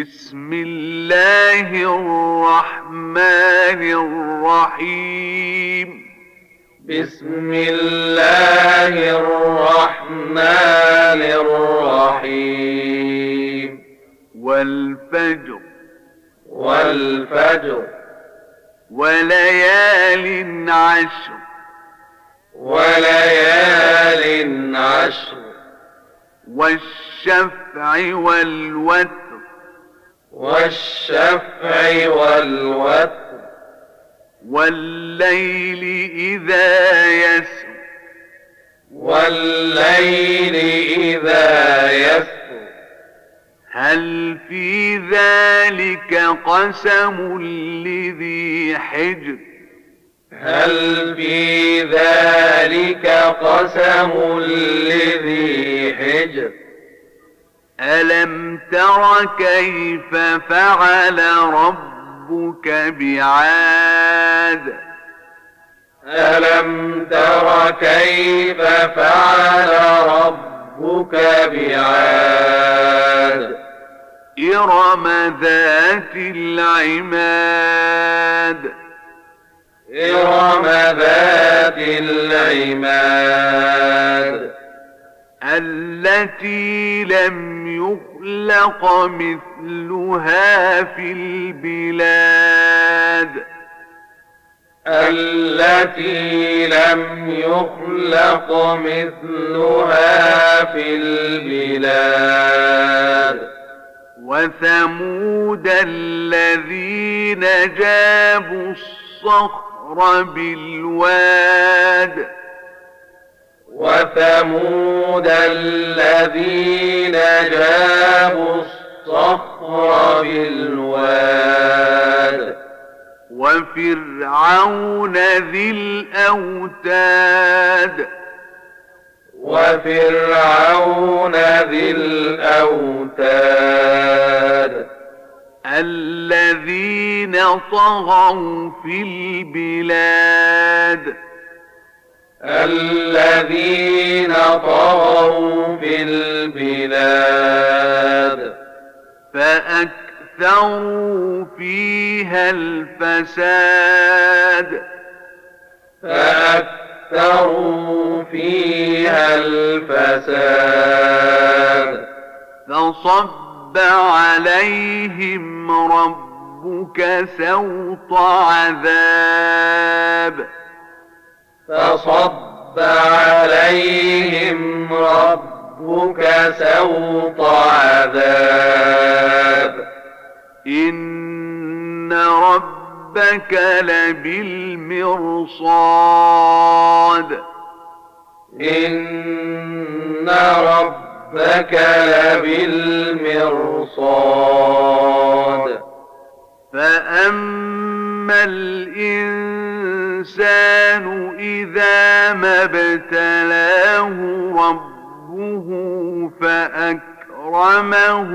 بسم الله الرحمن الرحيم. بسم الله الرحمن الرحيم. والفجر. والفجر. وليال عشر. وليال عشر. والشفع والوتر. والشفع والوتر. والليل إذا يسر. والليل إذا يسر. هل في ذلك قسم لذي حجر؟ هل في ذلك قسم لذي حجر؟ ألم تر كيف فعل ربك بعاد؟ ألم تر كيف فعل ربك بعاد؟ إرم ذات العماد. إرم ذات العماد. التي لم يخلق مثلها في البلاد التي لم يخلق مثلها في البلاد وثمود الذين جابوا الصخر بالواد وثمود الذين جابوا الصخر بالواد. وفرعون ذي الأوتاد. وفرعون ذي الأوتاد. الذين طغوا في البلاد. الذين طغوا في البلاد. فأكثروا فيها الفساد. فأكثروا فيها الفساد. فصب عليهم ربك سوط عذاب. فصب عليهم ربك سوط عذاب. إن ربك لبالمرصاد. إن ربك لبالمرصاد. فأما الإنسان إذا ما ابتلاه ربه فأكرمه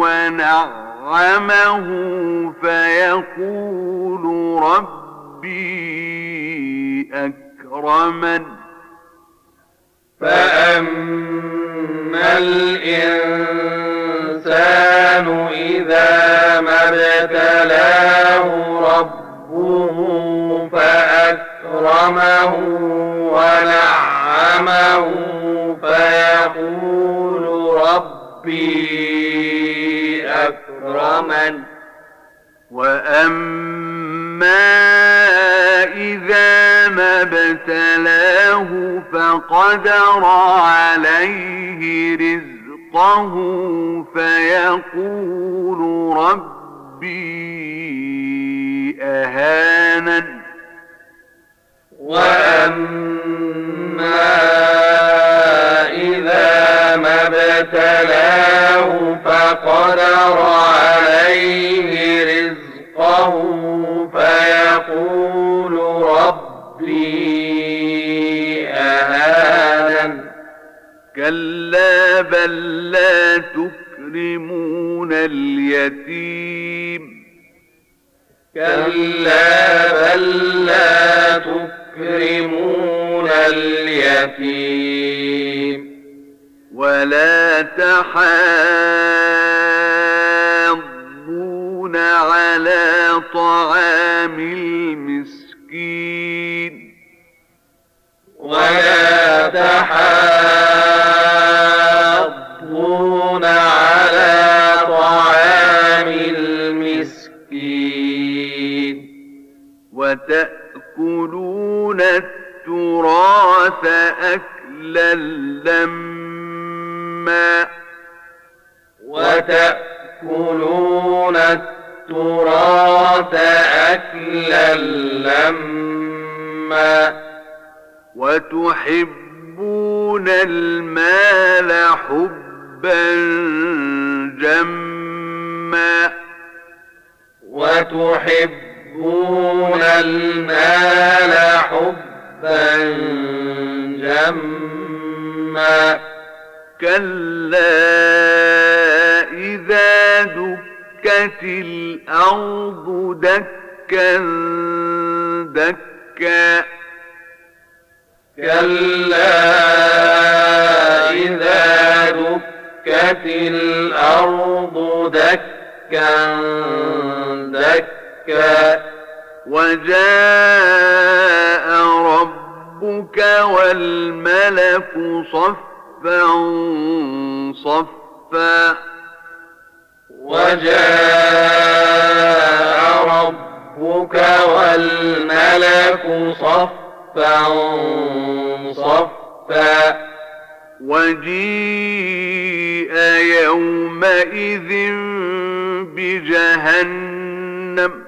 ونعمه فيقول ربي أكرمن فأما الإنسان إذا ما ابتلاه ربه فأكرمه ونعمه فيقول ربي أكرمن. وأما إذا ما ابتلاه فقدر عليه رزقه فيقول ربي أهانن. وأما لا تكرمون اليتيم. كلا بل لا تكرمون اليتيم. ولا تحاضون وتأكلون التراث أكلا لما وتأكلون التراث أكلا لما وتحبون المال حبا جما وتحبون المال حبا جما كلا إذا دكت الأرض دكا دكا كلا إذا دكت الأرض دكا دكا وجاء ربك والملك صفا صفا. وجاء ربك والملك صفا صفا. وجيء يومئذ بجهنم.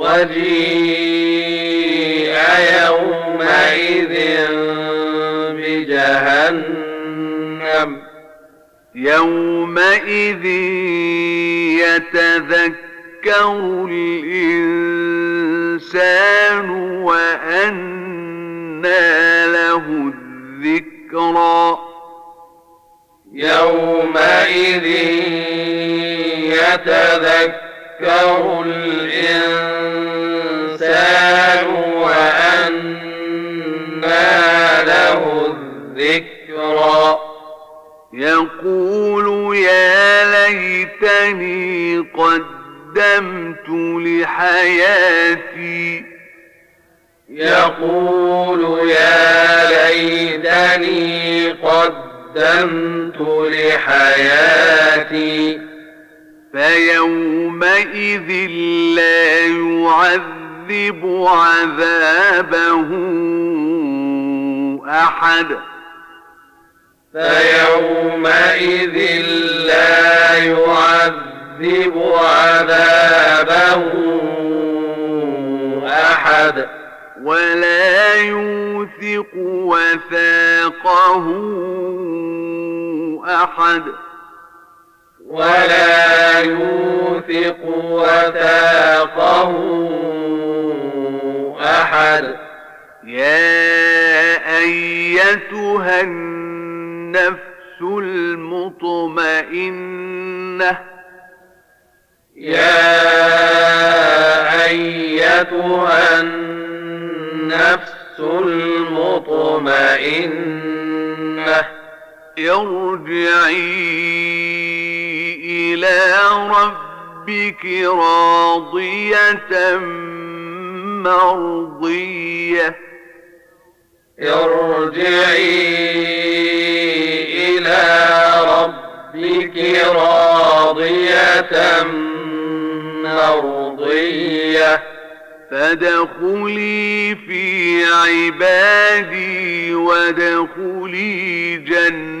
وجيء يومئذ بجهنم. يومئذ يتذكر الإنسان وأنى له الذكرى. يومئذ يتذكر الإنسان وأنى له الذكرى. يقول يا ليتني قدمت لحياتي. يقول يا ليتني قدمت لحياتي. فيومئذ لا يعذب عذابه أحد. فيومئذ لا يعذب عذابه أحد. ولا يوثق وثاقه أحد. ولا يوثق وثاقه أحد. يا أيتها النفس المطمئنة. يا أيتها النفس المطمئنة. ارجعي إلى ربك راضية مرضية. ارجعي إلى ربك راضية مرضية. فادخلي في عبادي وادخلي جنتي.